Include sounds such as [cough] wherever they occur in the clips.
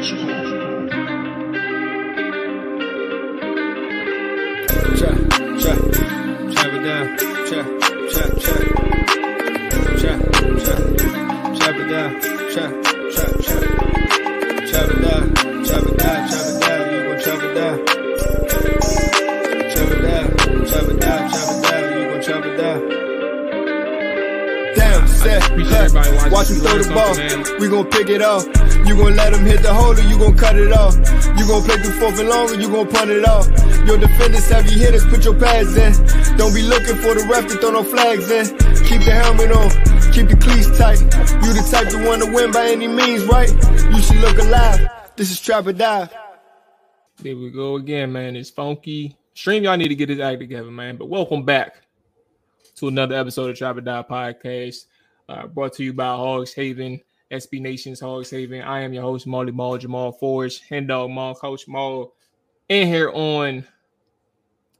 Check, check, chop it down. Check, check, check. Check, check, chop it down. Check, We throw the ball. We gon' pick it off. You gon' let him hit the hole or you gon' cut it off. You gon' play through fourth and long or you gon' punt it off. Your defenders, have heavy hitters, put your pads in. Don't be looking for the ref to throw no flags in. Keep the helmet on, keep the cleats tight. You the type to want to win by any means, right? You should look alive. This is Trap or Die. There we go again, man. It's funky. Stream, y'all need to get his act together, man. But welcome back to another episode of Trap or Die Podcast, uh, brought to you by Hogs Haven, SB Nation's Hogs Haven. I am your host, Molly Maul, Jamal Forge, Hen Dog Maul, Coach Maul, in here on.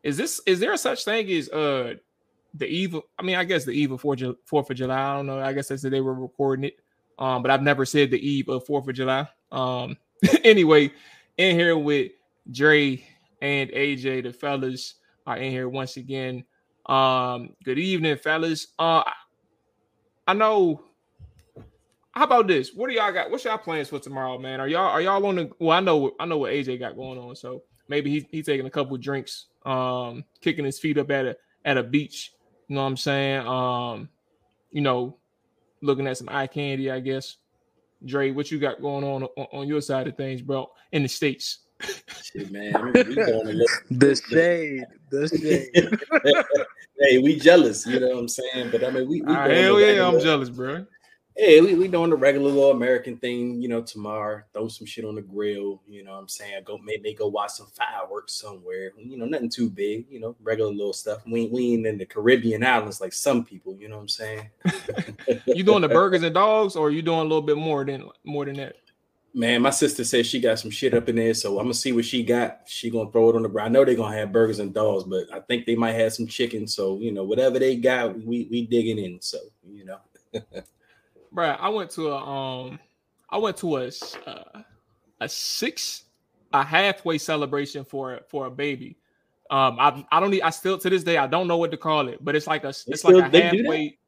Is this is there a such thing as uh the of, I mean, I guess the eve of 4th, Fourth of July. I don't know. I guess that's the day we're recording it. Um, but I've never said the eve of 4th of July. Um, [laughs] anyway, in here with Dre and AJ, the fellas are in here once again. Um, good evening, fellas. Uh, I know. How about this? What do y'all got? What's y'all plans for tomorrow, man? Are y'all are y'all on the? Well, I know I know what AJ got going on, so maybe he's he's taking a couple drinks, um, kicking his feet up at a at a beach. You know what I'm saying? Um, you know, looking at some eye candy, I guess. Dre, what you got going on on, on your side of things, bro? In the states. Shit, man. We, we going a little, [laughs] The shade, the shade. [laughs] hey, we jealous, you know what I'm saying? But I mean, we, we Ah, doing hell the yeah, regular- I'm jealous, bro. Hey, we, we doing the regular little American thing, you know, tomorrow. Throw some shit on the grill, you know what I'm saying? Go maybe go watch some fireworks somewhere. You know, nothing too big, you know, regular little stuff. We, we ain't in the Caribbean islands like some people, you know what I'm saying? [laughs] You doing the burgers and dogs, or you doing a little bit more than more than that? Man, my sister said she got some shit up in there, so I'm gonna see what she got. She gonna throw it on the ground. I know they're gonna have burgers and dogs, but I think they might have some chicken. So you know, whatever they got, we we digging in. So you know, [laughs] Bro, I went to a um, I went to a uh, a six a halfway celebration for for a baby. Um, I I don't need I still to this day I don't know what to call it, but it's like a it's still- like a they halfway.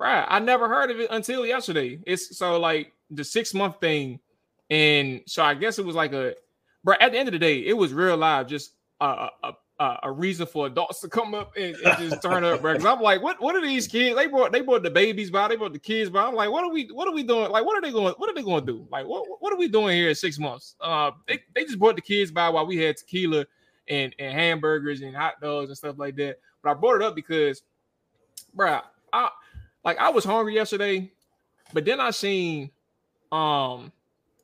Right, I never heard of it until yesterday. It's so like the six month thing, and so I guess it was like a, bro. At the end of the day, it was real live, just a a, a, a reason for adults [laughs] to come up and, and just turn up, bro. Because I'm like, what what are these kids? They brought they brought the babies by, they brought the kids by. I'm like, what are we what are we doing? Like, what are they going? What are they going to do? Like, what what are we doing here in six months? Uh, they they just brought the kids by while we had tequila and and hamburgers and hot dogs and stuff like that. But I brought it up because, bro, I like I was hungry yesterday, but then I seen um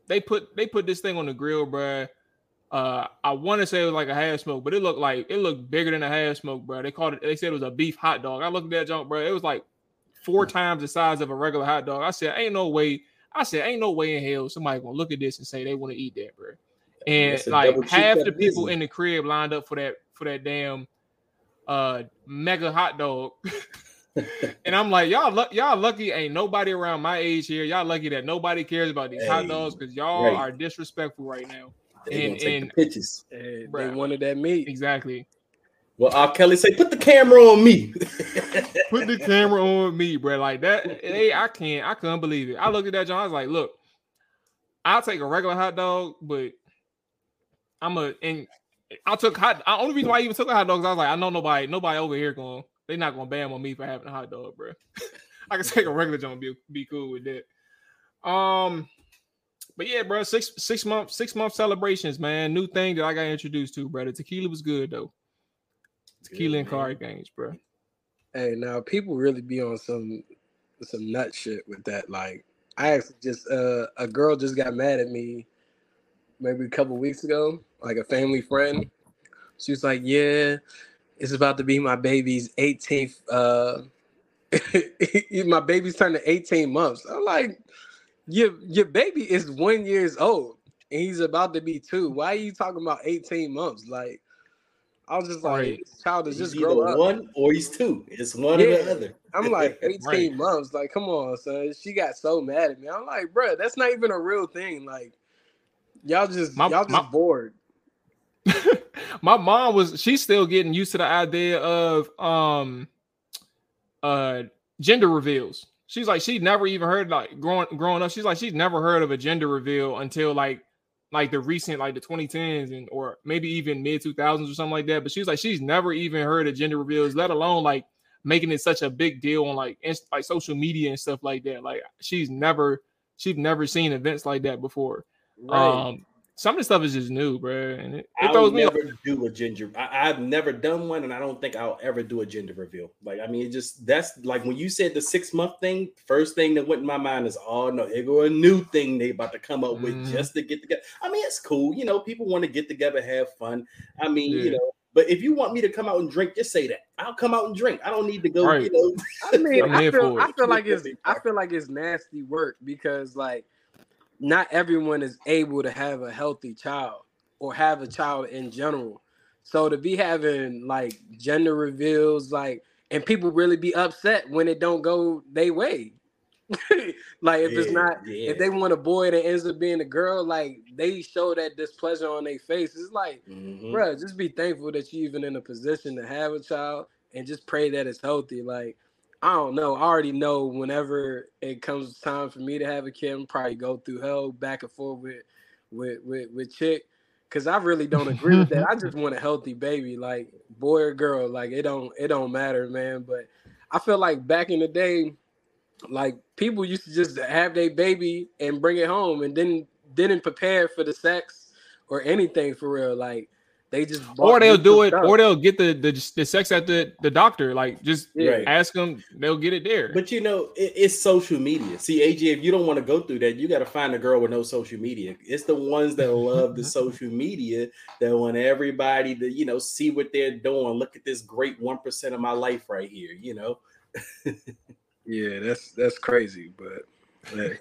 they put they put this thing on the grill, bruh. Uh, I want to say it was like a half smoke, but it looked like it looked bigger than a half smoke, bro. They called it. They said it was a beef hot dog. I looked at that junk, bro. It was like four times the size of a regular hot dog. I said, ain't no way. I said, ain't no way in hell somebody gonna look at this and say they want to eat that, bro. And like half the people in the crib lined up for that for that damn uh mega hot dog. [laughs] [laughs] and I'm like, y'all, lu- y'all lucky ain't nobody around my age here. Y'all lucky that nobody cares about these hot dogs because y'all right. are disrespectful right now. they gonna And- take and- the pictures. Hey, they wanted that meat. Exactly. Well, R. Kelly say, put the camera on me. [laughs] Put the camera on me, bro. Like that. Hey, I can't. I couldn't believe it. I looked at that, John. I was like, look, I'll take a regular hot dog, but I'm a and I took hot. The only reason why I even took a hot dog is I was like, I know nobody, nobody over here going. They're not gonna bam on me for having a hot dog, bro. [laughs] I can take a regular John, be be cool with that. Um, but yeah, bro, six six month six month celebrations, man. New thing that I got introduced to, bro. The tequila was good though. Tequila and man. card games, bro. Hey, now people really be on some some nut shit with that. Like, I actually just uh a girl just got mad at me maybe a couple weeks ago, like a family friend. She was like, "Yeah, it's about to be my baby's 18th. Uh, [laughs] my baby's turning 18 months." I'm like, "Your your baby is one years old, and he's about to be two. Why are you talking about 18 months?" Like, I was just like, Right. Child is just grow up." one or he's two. It's one or the other. I'm like [laughs] 18 Right. months. Like, come on, son. She got so mad at me. I'm like, bro, that's not even a real thing. Like, Y'all just my, y'all just my, bored. [laughs] my mom was she's still getting used to the idea of um uh gender reveals. She's like she'd never even heard like growing growing up. She's like she's never heard of a gender reveal until like like the recent like the 2010s and or maybe even mid 2000s or something like that. But she's like she's never even heard of gender reveals, let alone like making it such a big deal on like inst- like social media and stuff like that. Like she's never she's never seen events like that before. Right. Um, some of the stuff is just new, bro, and it, it throws me. Never off. do a ginger. I, have never done one, and I don't think I'll ever do a gender reveal. Like, I mean, it just that's like when you said the six month thing. First thing that went in my mind is, oh no, it go a new thing they about to come up with mm. just to get together. I mean, it's cool, you know. People want to get together, have fun. I mean, yeah. you know, but if you want me to come out and drink, just say that. I'll come out and drink. I don't need to go. Right. You know. I mean, I feel, I feel like [laughs] it's I feel like it's nasty work because like not everyone is able to have a healthy child or have a child in general. So to be having like gender reveals, like, and people really be upset when it don't go their way. [laughs] like if yeah, it's not yeah. if they want a boy that ends up being a girl, like they show that displeasure on their face. It's like, mm-hmm. bro, just be thankful that you even in a position to have a child and just pray that it's healthy. Like, I don't know. I already know whenever it comes time for me to have a kid, I'm probably go through hell back and forth with with with, with chick. Cause I really don't agree with that. I just want a healthy baby, like boy or girl. Like it don't it don't matter, man. But I feel like back in the day, like people used to just have their baby and bring it home and then didn't prepare for the sex or anything for real. Like they just or they'll do it stuff. or they'll get the, the the sex at the the doctor. Like just yeah. ask them, they'll get it there. But you know, it, it's social media. See, AJ, if you don't want to go through that, you got to find a girl with no social media. It's the ones that love the [laughs] social media that want everybody to you know see what they're doing. Look at this great one percent of my life right here. You know. [laughs] Yeah, that's that's crazy, but hey.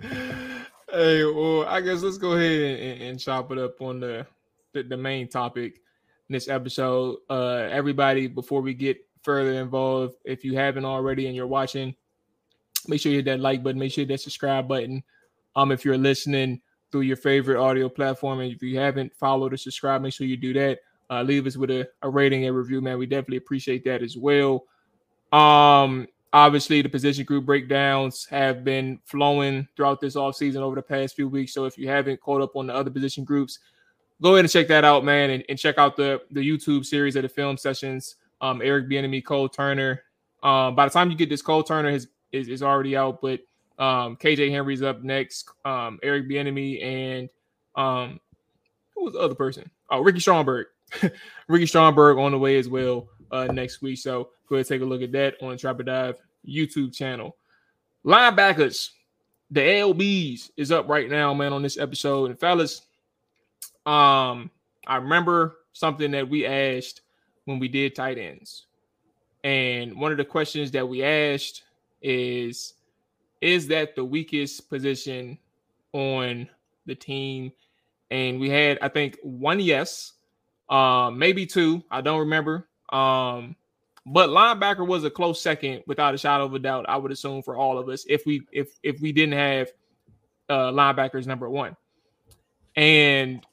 [laughs] hey, well, I guess let's go ahead and, and chop it up on the, the, the main topic in this episode. Uh, everybody, before we get further involved, if you haven't already and you're watching, make sure you hit that like button, make sure you hit that subscribe button. Um, if you're listening through your favorite audio platform, and if you haven't followed or subscribed, make sure you do that. Uh, leave us with a, a rating and review, man. We definitely appreciate that as well. Um, obviously the position group breakdowns have been flowing throughout this offseason over the past few weeks. So if you haven't caught up on the other position groups, go ahead and check that out, man, and, and check out the the YouTube series of the film sessions. Um, Eric Bieniemy, Cole Turner. Um, by the time you get this, Cole Turner is, is, is already out, but um, KJ Henry's up next. Um, Eric Bieniemy and um, who was the other person? Oh, Ricky Stromberg. [laughs] Ricky Stromberg on the way as well uh, next week. So go ahead and take a look at that on Trap or Die YouTube channel. Linebackers, the LBs is up right now, man, on this episode. And fellas, um, I remember something that we asked when we did tight ends. And one of the questions that we asked is Is that the weakest position on the team? And we had, I think, one yes, uh, maybe two. I don't remember. Um, but linebacker was a close second, without a shadow of a doubt. I would assume for all of us, if we if if we didn't have uh, linebackers number one, and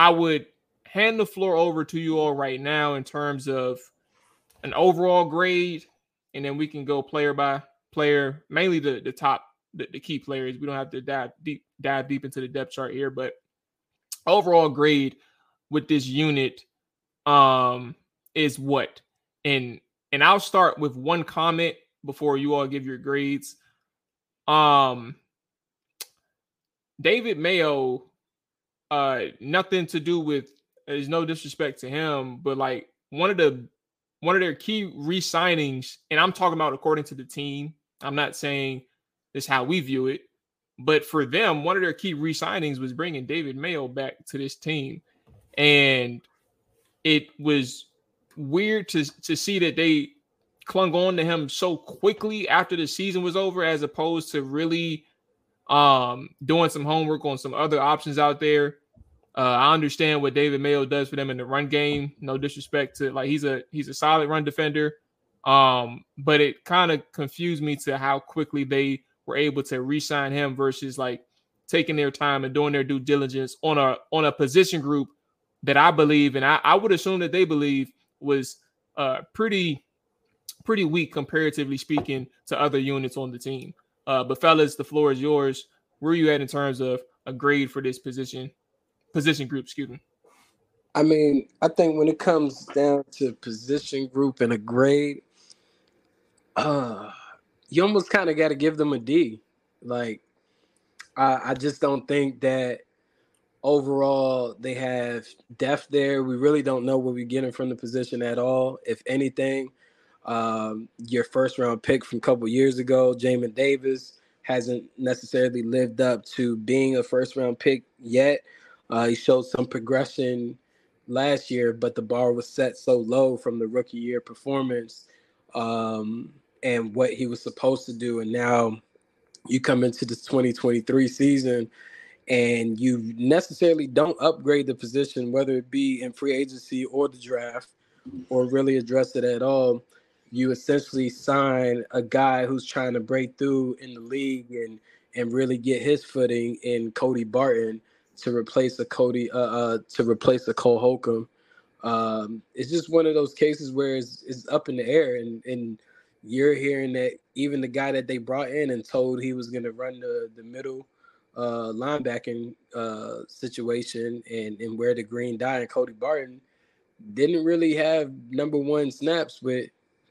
I would hand the floor over to you all right now in terms of an overall grade, and then we can go player by player, mainly the the top the, the key players. We don't have to dive deep dive deep into the depth chart here, but overall grade with this unit um is what and and I'll start with one comment before you all give your grades. Um David Mayo uh nothing to do with there's no disrespect to him, but like one of the one of their key re-signings, and I'm talking about according to the team. I'm not saying this how we view it, but for them, one of their key re-signings was bringing David Mayo back to this team, and it was weird to to see that they clung on to him so quickly after the season was over, as opposed to really um, doing some homework on some other options out there. Uh, I understand what David Mayo does for them in the run game. No disrespect to like he's a he's a solid run defender. Um, but it kind of confused me to how quickly they were able to re-sign him versus like taking their time and doing their due diligence on a on a position group that I believe and I, I would assume that they believe was uh pretty pretty weak comparatively speaking to other units on the team. Uh, but fellas, the floor is yours. Where are you at in terms of a grade for this position position group? Excuse me. I mean, I think when it comes down to position group and a grade, uh, you almost kind of got to give them a D. Like, I, I just don't think that overall they have depth there. We really don't know what we're getting from the position at all. If anything, um, your first round pick from a couple years ago, Jamin Davis, hasn't necessarily lived up to being a first round pick yet. Uh, he showed some progression last year, but the bar was set so low from the rookie year performance um, and what he was supposed to do. And now you come into this 2023 season and you necessarily don't upgrade the position, whether it be in free agency or the draft, or really address it at all you essentially sign a guy who's trying to break through in the league and and really get his footing in Cody Barton to replace a Cody uh, uh to replace a Cole Holcomb. Um, it's just one of those cases where it's, it's up in the air and and you're hearing that even the guy that they brought in and told he was going to run the the middle uh, linebacking uh, situation and and wear the green dye and Cody Barton didn't really have number one snaps with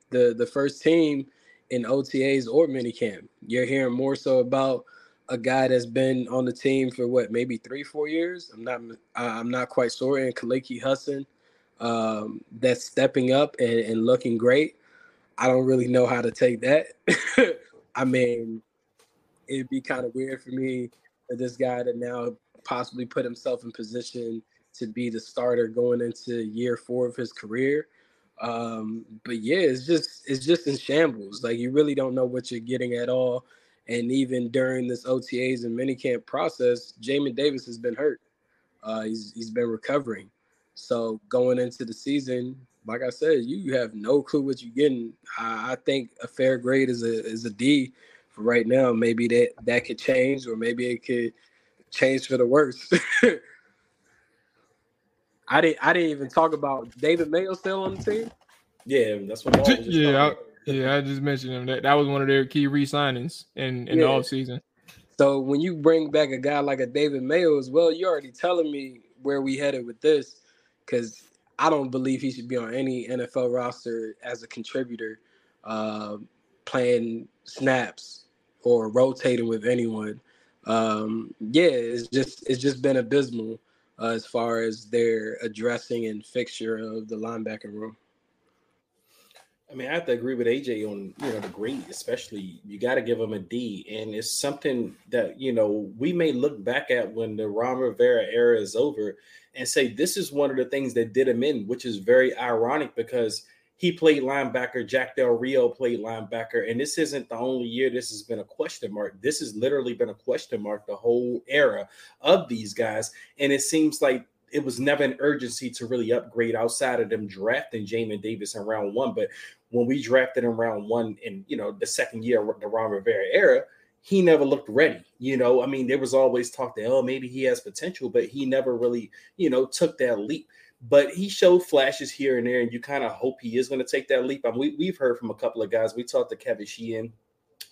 the the first team in OTAs or minicamp. You're hearing more so about a guy that's been on the team for what maybe three four years. I'm not I'm not quite sure. And Khaleke Hudson, um, that's stepping up and, and looking great. I don't really know how to take that. [laughs] I mean, it'd be kind of weird for me for this guy to now possibly put himself in position to be the starter going into year four of his career. Um, but yeah, it's just it's just in shambles. Like you really don't know what you're getting at all. And even during this OTAs and minicamp process, Jamin Davis has been hurt. Uh, he's he's been recovering. So going into the season, like I said, you have no clue what you're getting. I, I think a fair grade is a is a D for right now. Maybe that that could change, or maybe it could change for the worse. [laughs] I didn't. I didn't even talk about David Mayo still on the team. Yeah, that's what. yeah, I, yeah. I just mentioned him. That that was one of their key re-signings in in yeah. the off season. So when you bring back a guy like a David Mayo as well, you're already telling me where we headed with this, because I don't believe he should be on any NFL roster as a contributor, uh, playing snaps or rotating with anyone. Um, yeah, it's just it's just been abysmal uh, as far as their addressing and fixture of the linebacker room. I mean, I have to agree with AJ on you know the grade, especially you got to give them a D, and it's something that you know we may look back at when the Ron Rivera era is over and say this is one of the things that did him in, which is very ironic because he played linebacker. Jack Del Rio played linebacker. And this isn't the only year this has been a question mark. This has literally been a question mark the whole era of these guys. And it seems like it was never an urgency to really upgrade outside of them drafting Jamin Davis in round one. But when we drafted in round one in, you know, the second year of the Ron Rivera era, he never looked ready. You know, I mean, there was always talk that, oh, maybe he has potential, but he never really, you know, took that leap but he showed flashes here and there, and you kind of hope he is going to take that leap. I mean, we, we've heard from a couple of guys. We talked to Kevin Sheehan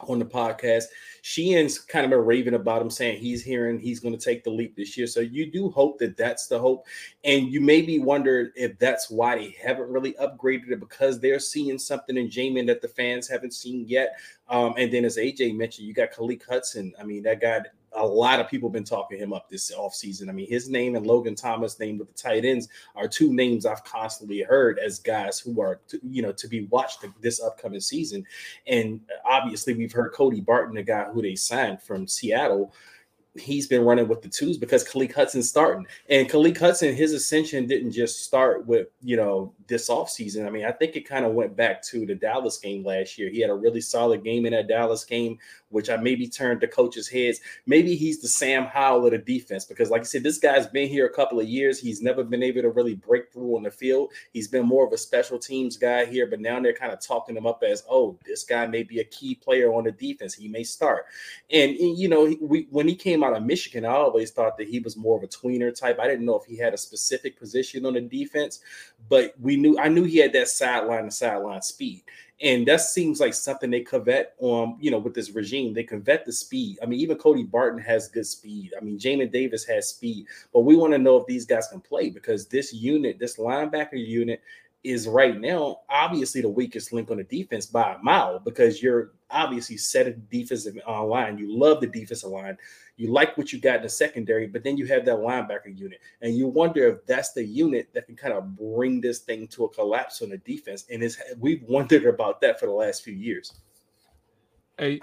on the podcast. Sheehan's kind of been raving about him, saying he's hearing he's going to take the leap this year. So you do hope that that's the hope, and you maybe wonder if that's why they haven't really upgraded it because they're seeing something in Jamin that the fans haven't seen yet. Um, and then, as AJ mentioned, you got Khaleke Hudson. I mean, that guy a lot of people have been talking him up this offseason. I mean, his name and Logan Thomas' name with the tight ends are two names I've constantly heard as guys who are, to, you know, to be watched this upcoming season. And uh, obviously, we've heard Cody Barton, the guy who they signed from Seattle, he's been running with the twos because Khaleke Hudson's starting. And Khaleke Hudson, his ascension didn't just start with, you know, this offseason. I mean, I think it kind of went back to the Dallas game last year. He had a really solid game in that Dallas game, which I maybe turned the coaches' heads. Maybe he's the Sam Howell of the defense because, like I said, this guy's been here a couple of years. He's never been able to really break through on the field. He's been more of a special teams guy here, but now they're kind of talking him up as, oh, this guy may be a key player on the defense. He may start. And, you know, we, when he came out of Michigan, I always thought that he was more of a tweener type. I didn't know if he had a specific position on the defense, but we knew I knew he had that sideline to sideline speed. And that seems like something they covet um, you know, with this regime. They covet the speed. I mean, even Cody Barton has good speed. I mean, Jamin Davis has speed, but we want to know if these guys can play because this unit, this linebacker unit, is right now obviously the weakest link on the defense by a mile because you're obviously setting defensive uh, line. You love the defensive line. You like what you got in the secondary, but then you have that linebacker unit, and you wonder if that's the unit that can kind of bring this thing to a collapse on the defense. And it's we've wondered about that for the last few years. Hey,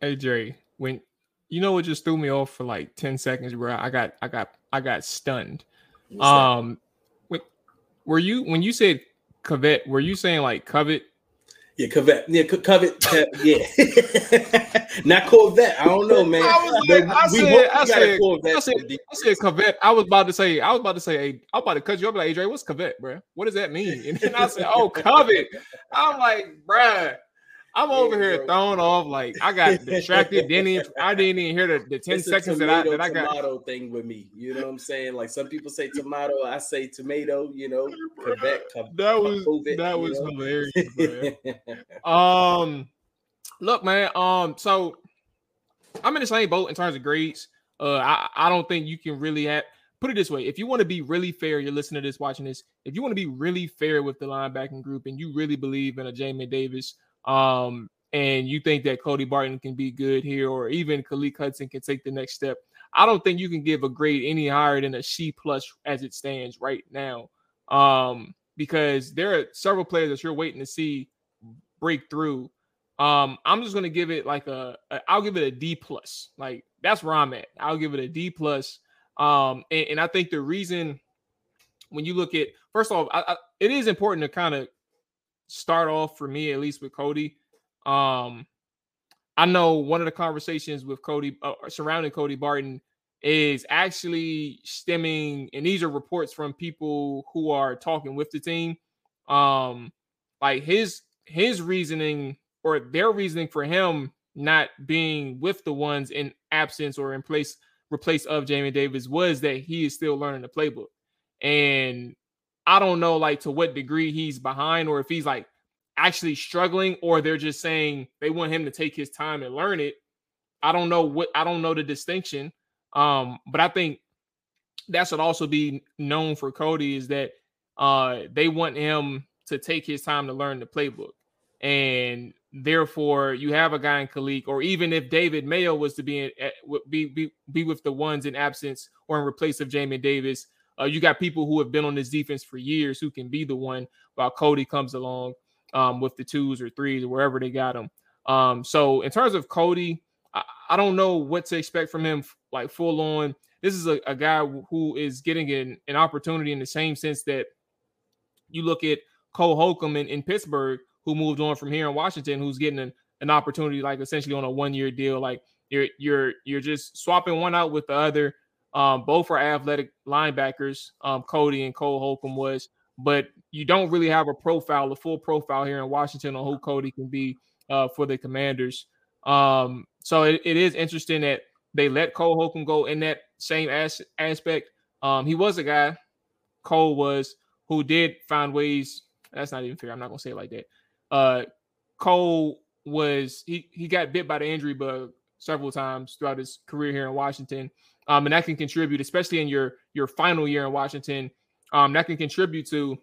hey, Jerry, when you know what just threw me off for like ten seconds, bro. I got, I got, I got stunned. What's um, when, were you when you said covet? Were you saying like covet yeah, covet. Yeah, covet. Uh, yeah, [laughs] not Corvette. I don't know, man. I was like, I said, I said, I said, I said Corvette. I was about to say, I was about to say, hey, I'm about to cut you up. Like, Adrian, what's covet, bro? What does that mean? And then I said, oh, covet. I'm like, bruh. I'm yeah, over here bro. thrown off. Like I got distracted. didn't even, [laughs] I didn't even hear the, the 10 it's seconds that I that I got. Tomato thing with me. You know what I'm saying? Like some people say tomato, I say tomato. You know, Quebec. [laughs] That was COVID, that was know? hilarious. [laughs] um, look, man. Um, so I'm in the same boat in terms of grades. Uh, I I don't think you can really have put it this way if you want to be really fair you're listening to this watching this if you want to be really fair with the linebacking group and you really believe in a Jamin Davis um, and you think that Cody Barton can be good here, or even Khaleke Hudson can take the next step, I don't think you can give a grade any higher than a C plus as it stands right now. Um, because there are several players that you're waiting to see break through. Um, I'm just gonna give it like a, a I'll give it a D plus. Like that's where I'm at. I'll give it a D plus. Um, and, and I think the reason when you look at first off, I, I, it is important to kind of start off for me, at least with Cody. Um, I know one of the conversations with Cody uh, surrounding Cody Barton is actually stemming, and these are reports from people who are talking with the team. Um, like his his reasoning or their reasoning for him not being with the ones in absence or in place replace of Jamin Davis was that he is still learning the playbook. And I don't know like to what degree he's behind or if he's like actually struggling or they're just saying they want him to take his time and learn it. I don't know what I don't know the distinction. Um, but I think that should also be known for Cody is that uh they want him to take his time to learn the playbook. And therefore you have a guy in Khaleke, or even if David Mayo was to be in, eh, be, be be with the ones in absence or in replace of Jamin Davis, uh, you got people who have been on this defense for years who can be the one while Cody comes along um, with the twos or threes or wherever they got him. Um, so in terms of Cody, I, I, don't know what to expect from him, like full on. This is a, a guy who is getting an, an opportunity in the same sense that you look at Cole Holcomb in, in Pittsburgh, who moved on from here in Washington, who's getting an, an opportunity like essentially on a one year deal. Like you're you're you're just swapping one out with the other. Um, both are athletic linebackers. Um, Cody and Cole Holcomb was, but you don't really have a profile, a full profile here in Washington on who Cody can be uh, for the Commanders. Um, so it, it is interesting that they let Cole Holcomb go in that same as- aspect. Um, he was a guy, Cole was, who did find ways. That's not even fair. I'm not gonna say it like that. Uh, Cole was he he got bit by the injury bug several times throughout his career here in Washington. Um, and that can contribute, especially in your your final year in Washington. Um, that can contribute to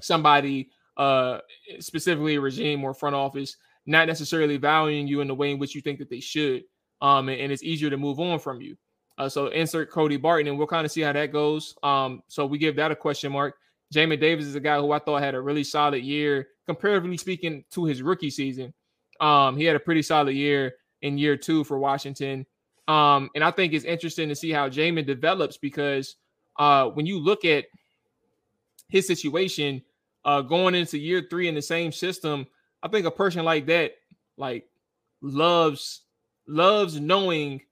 somebody, uh, specifically a regime or front office, not necessarily valuing you in the way in which you think that they should. Um, and, and it's easier to move on from you. Uh, so insert Cody Barton, and we'll kind of see how that goes. Um, so we give that a question mark. Jamin Davis is a guy who I thought had a really solid year, comparatively speaking to his rookie season. Um, he had a pretty solid year in year two for Washington. Um, and I think it's interesting to see how Jamin develops because uh, when you look at his situation, uh, going into year three in the same system, I think a person like that like loves loves knowing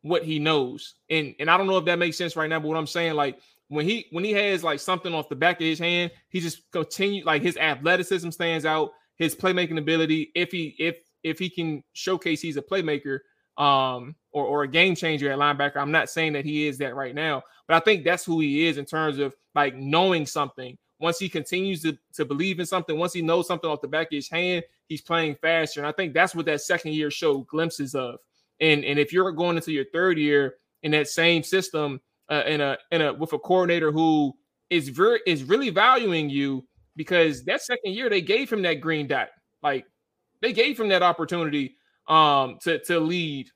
what he knows. And and I don't know if that makes sense right now, but what I'm saying, like when he when he has like something off the back of his hand, he just continue like his athleticism stands out, his playmaking ability. If he if if he can showcase he's a playmaker, um, or, or a game changer at linebacker. I'm not saying that he is that right now, but I think that's who he is in terms of like knowing something. Once he continues to, to believe in something, once he knows something off the back of his hand, he's playing faster. And I think that's what that second year showed glimpses of. And and if you're going into your third year in that same system, uh, in a in a with a coordinator who is very is really valuing you because that second year they gave him that green dot, like they gave him that opportunity um to to lead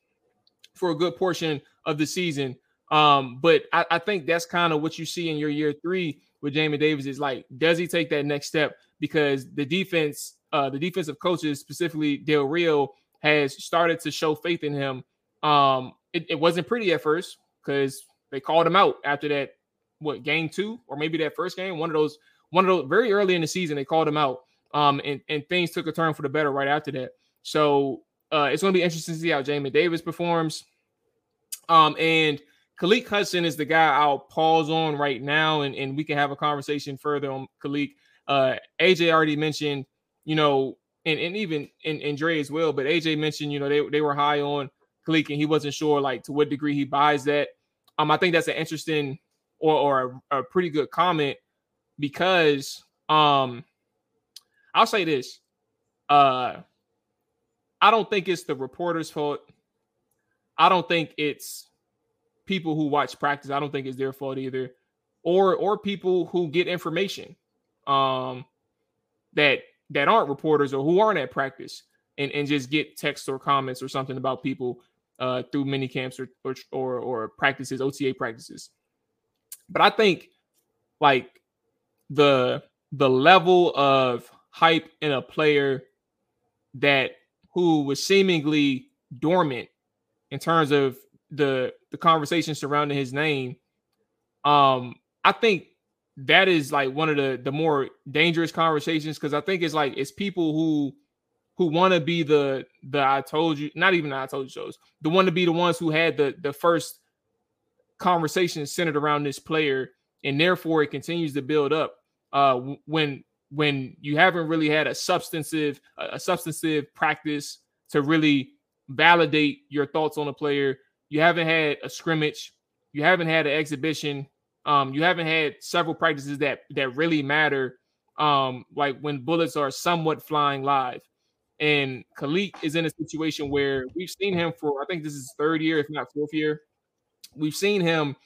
for a good portion of the season. Um, but I, I think that's kind of what you see in your year three with Jamin Davis is like, does he take that next step? Because the defense, uh, the defensive coaches, specifically Del Rio, has started to show faith in him. Um, it, it wasn't pretty at first because they called him out after that, what game two or maybe that first game, one of those, one of those very early in the season, they called him out. Um, and, and things took a turn for the better right after that. So uh, it's going to be interesting to see how Jamin Davis performs. Um, and Khaleke Hudson is the guy I'll pause on right now, and, and we can have a conversation further on Khaleke. Uh, AJ already mentioned, you know, and, and even and, and Dre as well, but AJ mentioned, you know, they, they were high on Khaleke, and he wasn't sure like to what degree he buys that. Um, I think that's an interesting or or a, a pretty good comment because um I'll say this. Uh I don't think it's the reporter's fault. I don't think it's people who watch practice. I don't think it's their fault either, or or people who get information um, that that aren't reporters or who aren't at practice and, and just get texts or comments or something about people uh, through mini camps or, or or or practices, OTA practices. But I think like the the level of hype in a player that who was seemingly dormant in terms of the the conversation surrounding his name, um, I think that is like one of the the more dangerous conversations because I think it's like it's people who who want to be the the I told you, not even I told you shows, the one to be the ones who had the the first conversation centered around this player, and therefore it continues to build up. Uh, when when you haven't really had a substantive a substantive practice to really validate your thoughts on a player. You haven't had a scrimmage. You haven't had an exhibition. Um, you haven't had several practices that that really matter. Um, like when bullets are somewhat flying live. And Khaleke is in a situation where we've seen him for I think this is third year, if not fourth year. We've seen him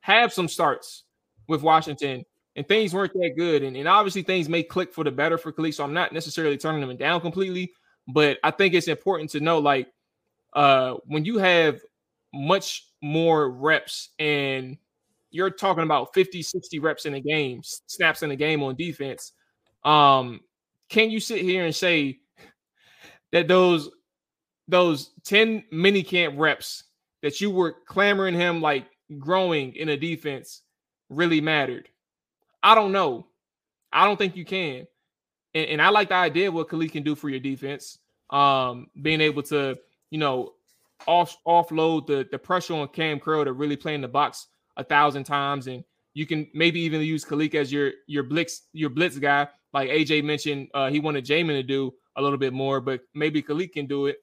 have some starts with Washington, and things weren't that good. And, and obviously things may click for the better for Khaleke. So I'm not necessarily turning him down completely, but I think it's important to know like uh, when you have much more reps and you're talking about 50, 60 reps in a game, snaps in a game on defense, um, can you sit here and say that those those 10 mini camp reps that you were clamoring him like growing in a defense really mattered? I don't know. I don't think you can. And, and I like the idea of what Khaleke can do for your defense. Um, being able to you know, off offload the the pressure on Kam Curl to really play in the box a thousand times, and you can maybe even use Khaleke as your your blitz your blitz guy, like AJ mentioned. Uh, he wanted Jamin to do a little bit more, but maybe Khaleke can do it.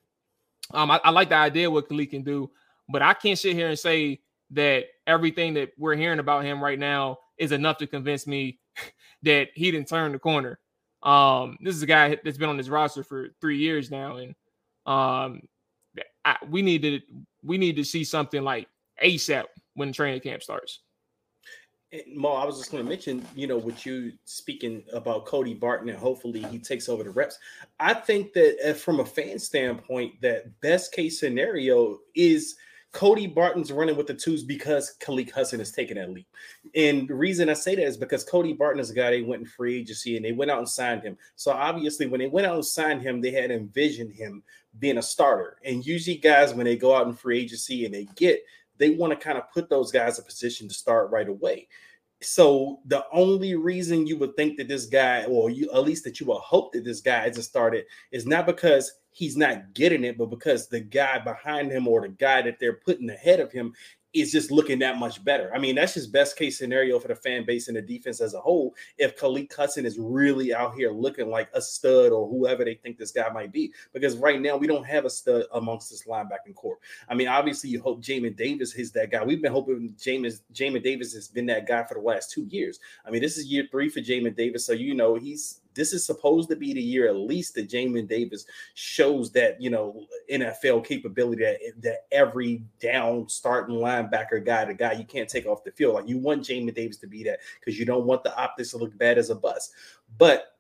Um, I, I like the idea what Khaleke can do, but I can't sit here and say that everything that we're hearing about him right now is enough to convince me [laughs] that he didn't turn the corner. Um, this is a guy that's been on this roster for three years now, and um, I, we need to we need to see something like ASAP when training camp starts. And Mo, I was just going to mention, you know, with you speaking about Cody Barton and hopefully he takes over the reps. I think that uh, from a fan standpoint, that best case scenario is – Cody Barton's running with the twos because Khaleke Hudson has taken that leap. And the reason I say that is because Cody Barton is a guy they went in free agency and they went out and signed him. So obviously, when they went out and signed him, they had envisioned him being a starter. And usually, guys, when they go out in free agency and they get, they want to kind of put those guys in a position to start right away. So the only reason you would think that this guy, or you at least that you will hope that this guy isn't started, is not because he's not getting it, but because the guy behind him or the guy that they're putting ahead of him is just looking that much better. I mean, that's just best case scenario for the fan base and the defense as a whole. If Khaleke Hudson is really out here looking like a stud or whoever they think this guy might be, because right now we don't have a stud amongst this linebacking core. I mean, obviously you hope Jamin Davis is that guy. We've been hoping Jamin Jamin Davis has been that guy for the last two years. I mean, this is year three for Jamin Davis, so you know he's this is supposed to be the year at least that Jamin Davis shows that you know NFL capability that, that every down starting linebacker guy, the guy you can't take off the field. Like you want Jamin Davis to be that because you don't want the optics to look bad as a bust. But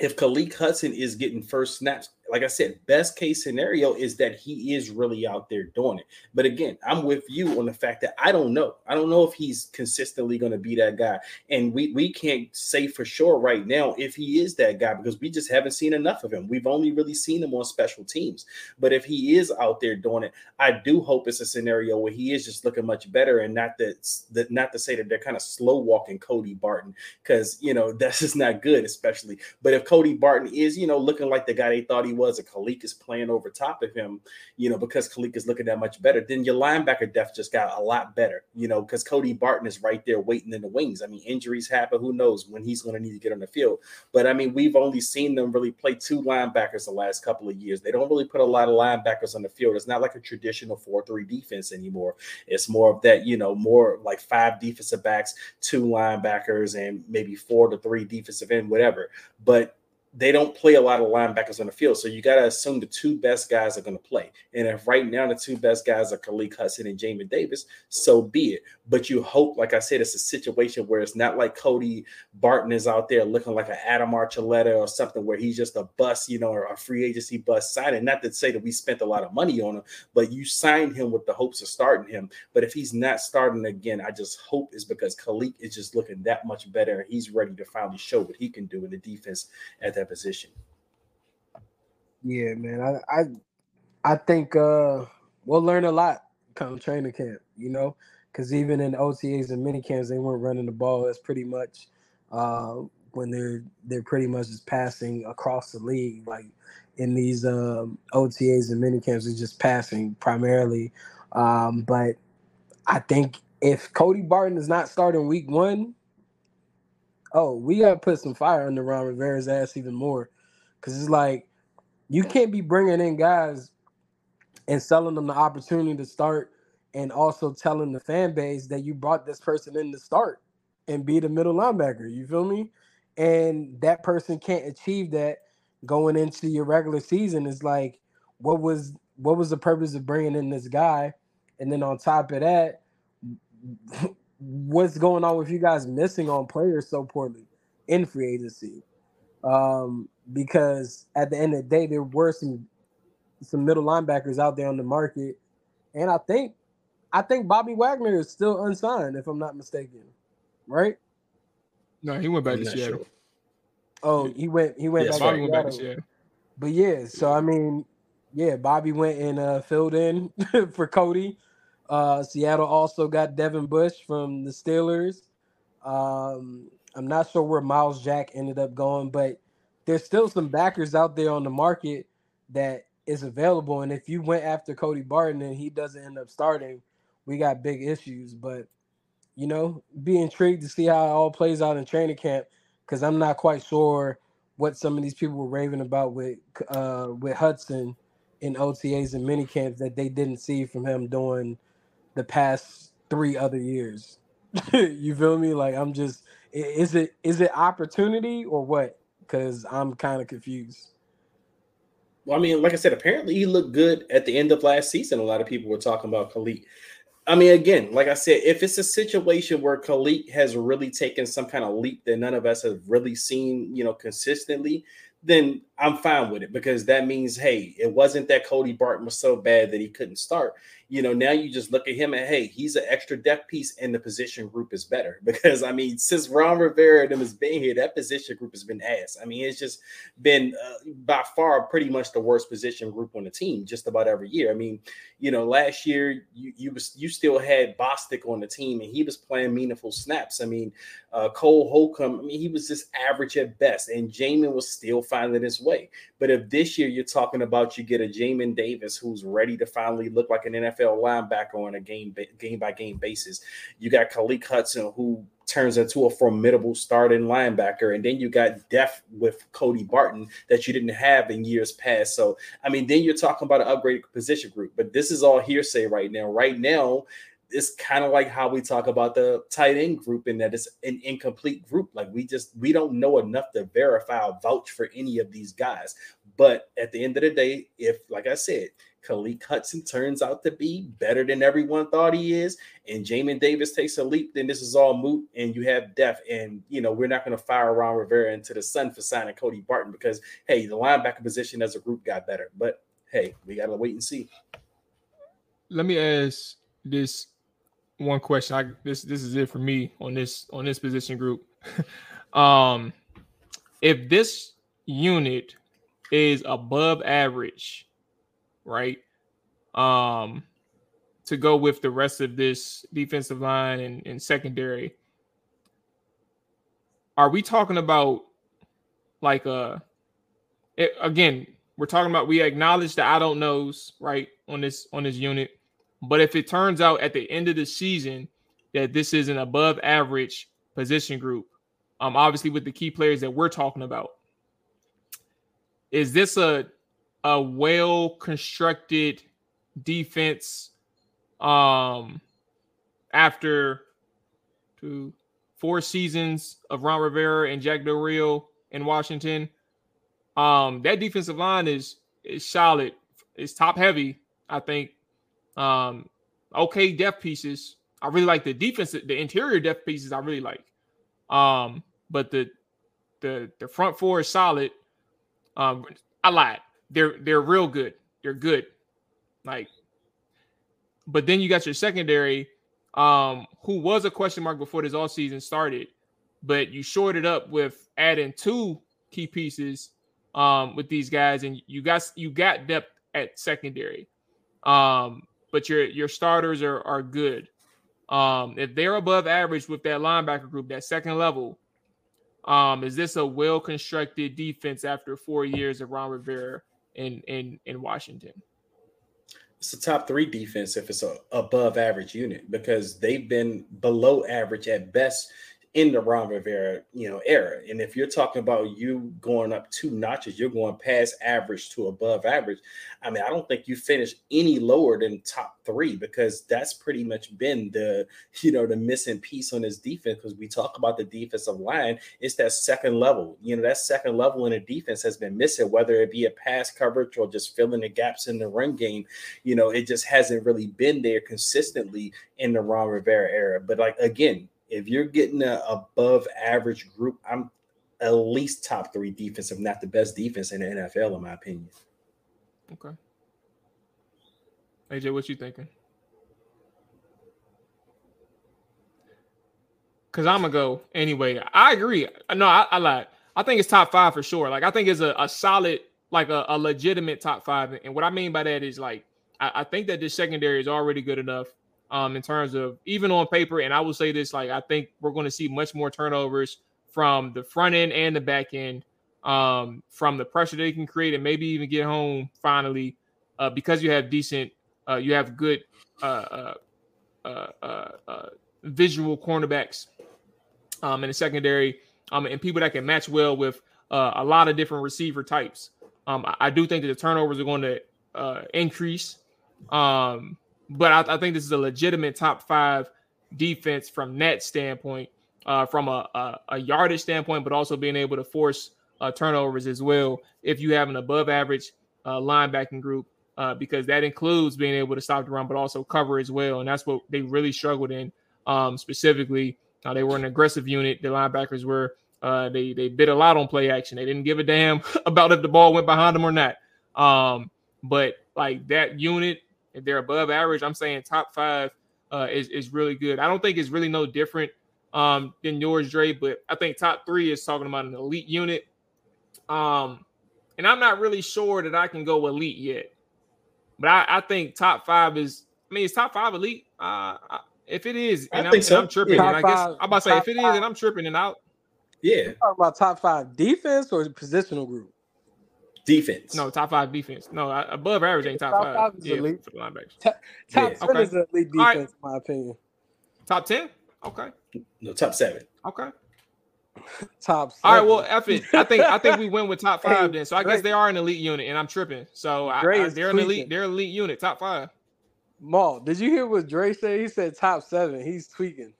if Khaleke Hudson is getting first snaps, like I said, best case scenario is that he is really out there doing it. But again, I'm with you on the fact that I don't know. I don't know if he's consistently going to be that guy. And we, we can't say for sure right now if he is that guy because we just haven't seen enough of him. We've only really seen him on special teams. But if he is out there doing it, I do hope it's a scenario where he is just looking much better and not that, that not to say that they're kind of slow walking Cody Barton because, you know, [laughs] that's just not good, especially. But if Cody Barton is, you know, looking like the guy they thought he was was, and Khaleke is playing over top of him, you know, because Khaleke is looking that much better, then your linebacker depth just got a lot better, you know, because Cody Barton is right there waiting in the wings. I mean, injuries happen. Who knows when he's going to need to get on the field? But I mean, we've only seen them really play two linebackers the last couple of years. They don't really put a lot of linebackers on the field. It's not like a traditional 4 3 defense anymore. It's more of that, you know, more like five defensive backs, two linebackers, and maybe four to three defensive end, whatever. But they don't play a lot of linebackers on the field. So you got to assume the two best guys are going to play. And if right now the two best guys are Khaleke Hudson and Jamin Davis, so be it. But you hope, like I said, it's a situation where it's not like Cody Barton is out there looking like an Adam Archuleta or something where he's just a bust, you know, or a free agency bust signing. Not to say that we spent a lot of money on him, but you signed him with the hopes of starting him. But if he's not starting again, I just hope it's because Khaleke is just looking that much better he's ready to finally show what he can do in the defense at that position. Yeah, man. I I, I think uh, we'll learn a lot come training camp, you know, because even in OTAs and mini camps, they weren't running the ball. That's pretty much uh, when they're they're pretty much just passing across the league. Like in these um, OTAs and mini camps, they're just passing primarily. Um, but I think if Cody Barton is not starting week one, oh, we gotta put some fire under Ron Rivera's ass even more, because it's like you can't be bringing in guys and selling them the opportunity to start, and also telling the fan base that you brought this person in to start and be the middle linebacker. You feel me? And that person can't achieve that going into your regular season. Is like, what was what was the purpose of bringing in this guy? And then on top of that, what's going on with you guys missing on players so poorly in free agency. Um, because at the end of the day, there were some some middle linebackers out there on the market, and I think I think Bobby Wagner is still unsigned, if I'm not mistaken, right? No, he went back I'm to Seattle. Sure. Oh, he went he went, back, Bobby to went back to Seattle. But yeah, so I mean, yeah, Bobby went and uh, filled in [laughs] for Cody. Uh, Seattle also got Devin Bush from the Steelers. Um, I'm not sure where Myles Jack ended up going, but there's still some backers out there on the market that is available. And if you went after Cody Barton and he doesn't end up starting, we got big issues. But you know, be intrigued to see how it all plays out in training camp because I'm not quite sure what some of these people were raving about with uh, with Hudson in OTAs and mini camps that they didn't see from him doing – the past three other years. [laughs] you feel me? Like I'm just is it is it opportunity or what? Because I'm kind of confused. Well, I mean, like I said, apparently he looked good at the end of last season. A lot of people were talking about Khaleke. I mean, again, like I said, if it's a situation where Khaleke has really taken some kind of leap that none of us have really seen, you know, consistently, then I'm fine with it because that means, hey, it wasn't that Cody Barton was so bad that he couldn't start you know, now you just look at him and hey, he's an extra depth piece, and the position group is better [laughs] because I mean, since Ron Rivera and them has been here, that position group has been ass. I mean, it's just been uh, by far pretty much the worst position group on the team just about every year. I mean, you know, last year you you was you still had Bostic on the team and he was playing meaningful snaps. I mean, uh, Cole Holcomb, I mean, he was just average at best, and Jamin was still finding his way. But if this year you're talking about you get a Jamin Davis who's ready to finally look like an NFL linebacker on a game game by game basis, you got Khaleke Hudson who turns into a formidable starting linebacker, and then you got depth with Cody Barton that you didn't have in years past. So I mean, then you're talking about an upgraded position group. But this is all hearsay right now. Right now, it's kind of like how we talk about the tight end group and that it's an incomplete group. Like we just we don't know enough to verify or vouch for any of these guys. But at the end of the day, if like I said, Khaleke Hudson turns out to be better than everyone thought he is, and Jamin Davis takes a leap, then this is all moot, and you have depth. And you know, we're not going to fire Ron Rivera into the sun for signing Cody Barton because hey, the linebacker position as a group got better. But hey, we gotta wait and see. Let me ask this one question. I this this is it for me on this on this position group. [laughs] um if this unit is above average, right? Um to go with the rest of this defensive line and, and secondary. Are we talking about like a uh, it, again, we're talking about we acknowledge the I don't knows, right, on this on this unit. But if it turns out at the end of the season that this is an above average position group, um, obviously with the key players that we're talking about, is this a a well constructed defense um after two four seasons of Ron Rivera and Jack Del Rio in Washington? Um, that defensive line is is solid. It's top heavy, I think, um, okay, depth pieces. I really like the defense, the interior depth pieces. I really like. Um, but the the the front four is solid. Um, I lied. They're they're real good. They're good. Like, but then you got your secondary, um, who was a question mark before this all season started, but you shorted up with adding two key pieces um with these guys, and you got you got depth at secondary. Um, but your your starters are are good. Um, if they're above average with that linebacker group, that second level, um, is this a well constructed defense after four years of Ron Rivera in in in Washington? It's a top three defense if it's a above average unit because they've been below average at best in the Ron Rivera, you know, era. And if you're talking about you going up two notches, you're going past average to above average. I mean, I don't think you finish any lower than top three because that's pretty much been the, you know, the missing piece on this defense. Because we talk about the defensive line, it's that second level. You know, that second level in the defense has been missing, whether it be a pass coverage or just filling the gaps in the run game. You know, it just hasn't really been there consistently in the Ron Rivera era. But like again, if you're getting an above average group, I'm at least top three defense, if not the best defense in the NFL, in my opinion. Okay. AJ, what you thinking? Cause I'm gonna go anyway. I agree. No, I, I lied. I think it's top five for sure. Like I think it's a, a solid, like a, a legitimate top five. And what I mean by that is like I, I think that this secondary is already good enough um, in terms of even on paper. And I will say this: like I think we're going to see much more turnovers from the front end and the back end, um, from the pressure they can create, and maybe even get home finally uh, because you have decent, uh, you have good uh, uh, uh, uh, visual cornerbacks um, in the secondary, um, and people that can match well with a lot of different receiver types. Um, I, I do think that the turnovers are going to uh, increase. Um, but I, I, think this is a legitimate top five defense from that standpoint, uh, from a, a, a, yardage standpoint, but also being able to force uh, turnovers as well. If you have an above average uh, linebacking group, uh, because that includes being able to stop the run, but also cover as well, and that's what they really struggled in. Um, specifically, uh, they were an aggressive unit. The linebackers were. Uh, they they bid a lot on play action. They didn't give a damn [laughs] about if the ball went behind them or not. Um, but like that unit if they're above average, I'm saying top five uh, is is really good. I don't think it's really no different um, than yours, Dre, but I think top three is talking about an elite unit. Um, and I'm not really sure that I can go elite yet, but I, I think top five is. I mean, it's top five elite. Uh, if it is, and, I am so. tripping, yeah. and I guess i I'm about to say if it is, and I'm tripping, and out. Yeah, talking about top five defense or positional group. Defense. No, top five defense. No, above average ain't top, Top five. five is yeah, elite. for the linebackers. Top Yeah. ten Okay. is elite All right. defense, in my opinion. Top ten. Okay. no top seven. Okay. [laughs] Top. All right. Well, F it. I think I think we [laughs] went with top five Hey, then. So I guess they are an elite unit, and I'm tripping. So I, I- they're an elite. They're an elite unit. Top five. Mual, did you hear what Dre said? He said top seven. He's tweaking.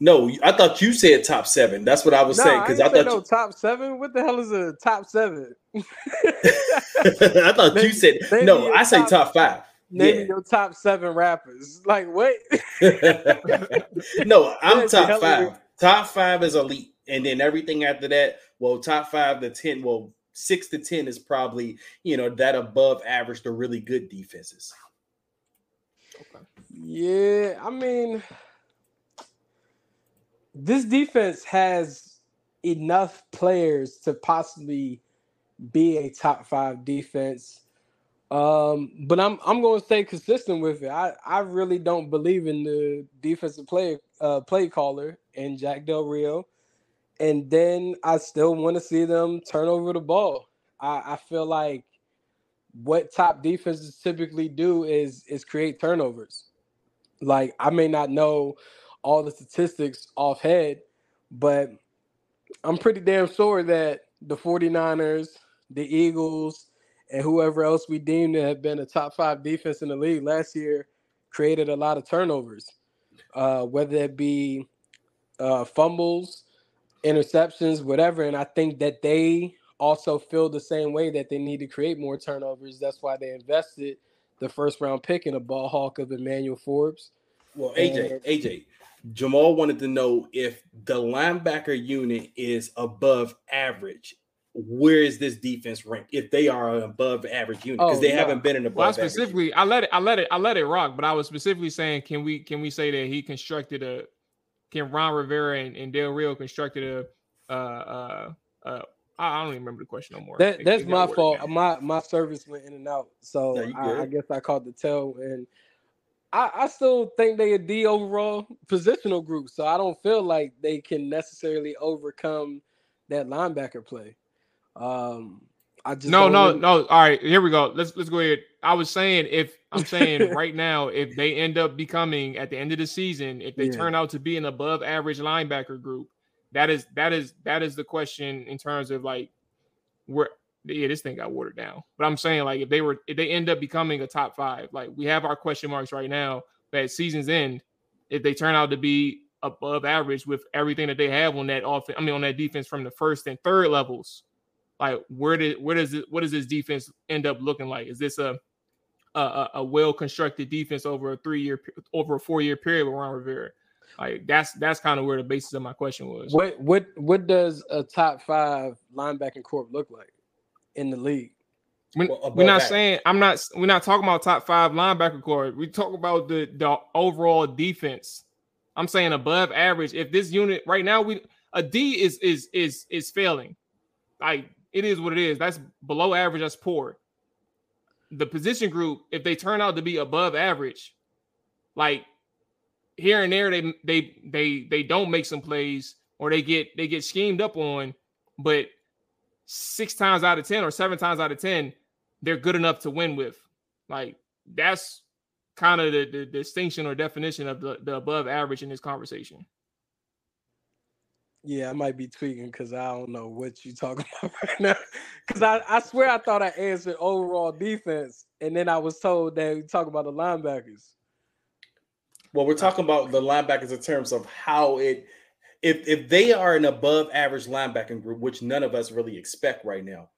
No, I thought you said top seven. That's what I was saying because ain't I, thought no top seven. What the hell is a top seven? [laughs] I thought you said no. I say top- top five. Name Yeah. your top seven rappers. Like what? [laughs] no, I'm top five. yeah. Top five is elite, and then everything after that, well, top five to ten, well, six to ten is probably you know that above average to really good defenses. Yeah, I mean, this defense has enough players to possibly be a top five defense. Um, but I'm I'm going to stay consistent with it. I, I really don't believe in the defensive play uh, play caller and Jack Del Rio, and then I still want to see them turn over the ball. I, I feel like what top defenses typically do is is create turnovers. Like I may not know all the statistics off head, but I'm pretty damn sure that the 49ers, the Eagles, and whoever else we deem to have been a top five defense in the league last year created a lot of turnovers. Uh, whether it be uh, fumbles, interceptions, whatever. And I think that they also feel the same way that they need to create more turnovers. That's why they invested the first round pick in a ball hawk of Emmanuel Forbes. Well, AJ, And- AJ, Jamal wanted to know if the linebacker unit is above average. Where is this defense ranked? If they are an above average unit, because Oh, they no. haven't been in above Well, I average. specifically, I let it, I let it, I let it rock. But I was specifically saying, can we, can we say that he constructed a, can Ron Rivera and, and Del Rio constructed a, uh, uh, uh, I don't even remember the question no more. That that's my fault. My my service went in and out, so No, I, I guess I caught the tail. And I, I still think they a D overall positional group, so I don't feel like they can necessarily overcome that linebacker play. Um, I just No, no, really- no. All right, here we go. Let's let's go ahead. I was saying if I'm saying [laughs] right now, if they end up becoming at the end of the season, if they Yeah. turn out to be an above average linebacker group, that is that is that is the question in terms of like where yeah, this thing got watered down. But I'm saying like if they were if they end up becoming a top five, like we have our question marks right now, but at season's end, if they turn out to be above average with everything that they have on that offense, I mean on that defense from the first and third levels, like where did where does it what does this defense end up looking like? Is this a a, a, well constructed defense over a three year over a four year period with Ron Rivera? Like that's that's kind of where the basis of my question was. What what what does a top five linebacking corp look like in the league? We, well, we're not average. saying I'm not. We're not talking about top five linebacker core. We talk about the the overall defense. I'm saying above average. If this unit right now, we a D is is is is failing. Like it is what it is. That's below average. That's poor. The position group, if they turn out to be above average, like here and there, they they they they don't make some plays or they get they get schemed up on, but six times out of 10 or seven times out of 10, they're good enough to win with. Like that's kind of the, the distinction or definition of the, the above average in this conversation. Yeah, I might be tweaking because I don't know what you're talking [laughs] about right now. Because I, I swear I thought I answered overall defense, and then I was told that we talk about the linebackers. Well, we're talking about the linebackers in terms of how it if if they are an above average linebacking group, which none of us really expect right now,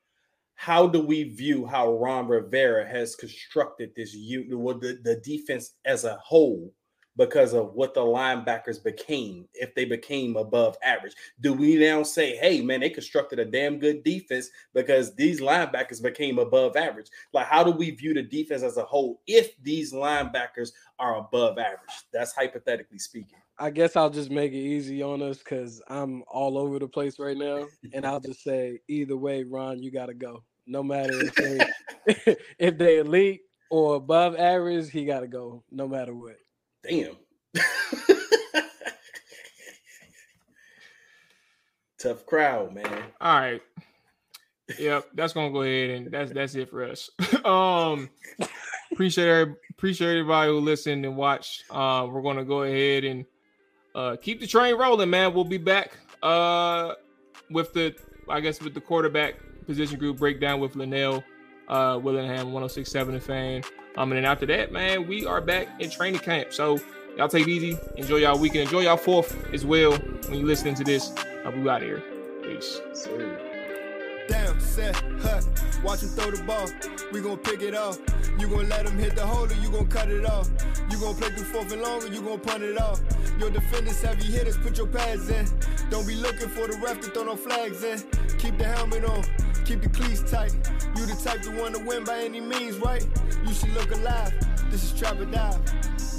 how do we view how Ron Rivera has constructed this unit, well, the, the defense as a whole, because of what the linebackers became, if they became above average? Do we now say, hey, man, they constructed a damn good defense because these linebackers became above average? Like, how do we view the defense as a whole if these linebackers are above average? That's hypothetically speaking. I guess I'll just make it easy on us because I'm all over the place right now, and I'll just say either way, Ron, you got to go. No matter if they [laughs] [laughs] if they elite or above average, he got to go. No matter what. Damn. Tough crowd, man. All right. Yep, that's gonna go ahead and that's that's it for us. [laughs] um, appreciate appreciate everybody who listened and watched. Uh, we're gonna go ahead and uh keep the train rolling, man. We'll be back uh with the I guess with the quarterback position group breakdown with Linnell uh Willingham 1067 the fan. Um, and then after that, man, we are back in training camp. So y'all take it easy, enjoy y'all weekend, enjoy y'all fourth as well when you listening to this. I'll be out here. Peace. Damn, set, huh? Watch him throw the ball. We gon' pick it off. You gon' let him hit the hole or you gon' cut it off. You gon' play through fourth and long or you gon' punt it off. Your defenders, heavy hitters, put your pads in. Don't be looking for the ref to throw no flags in. Keep the helmet on. Keep the cleats tight. You the type to want to win by any means, right? You should look alive. This is Trap or Die.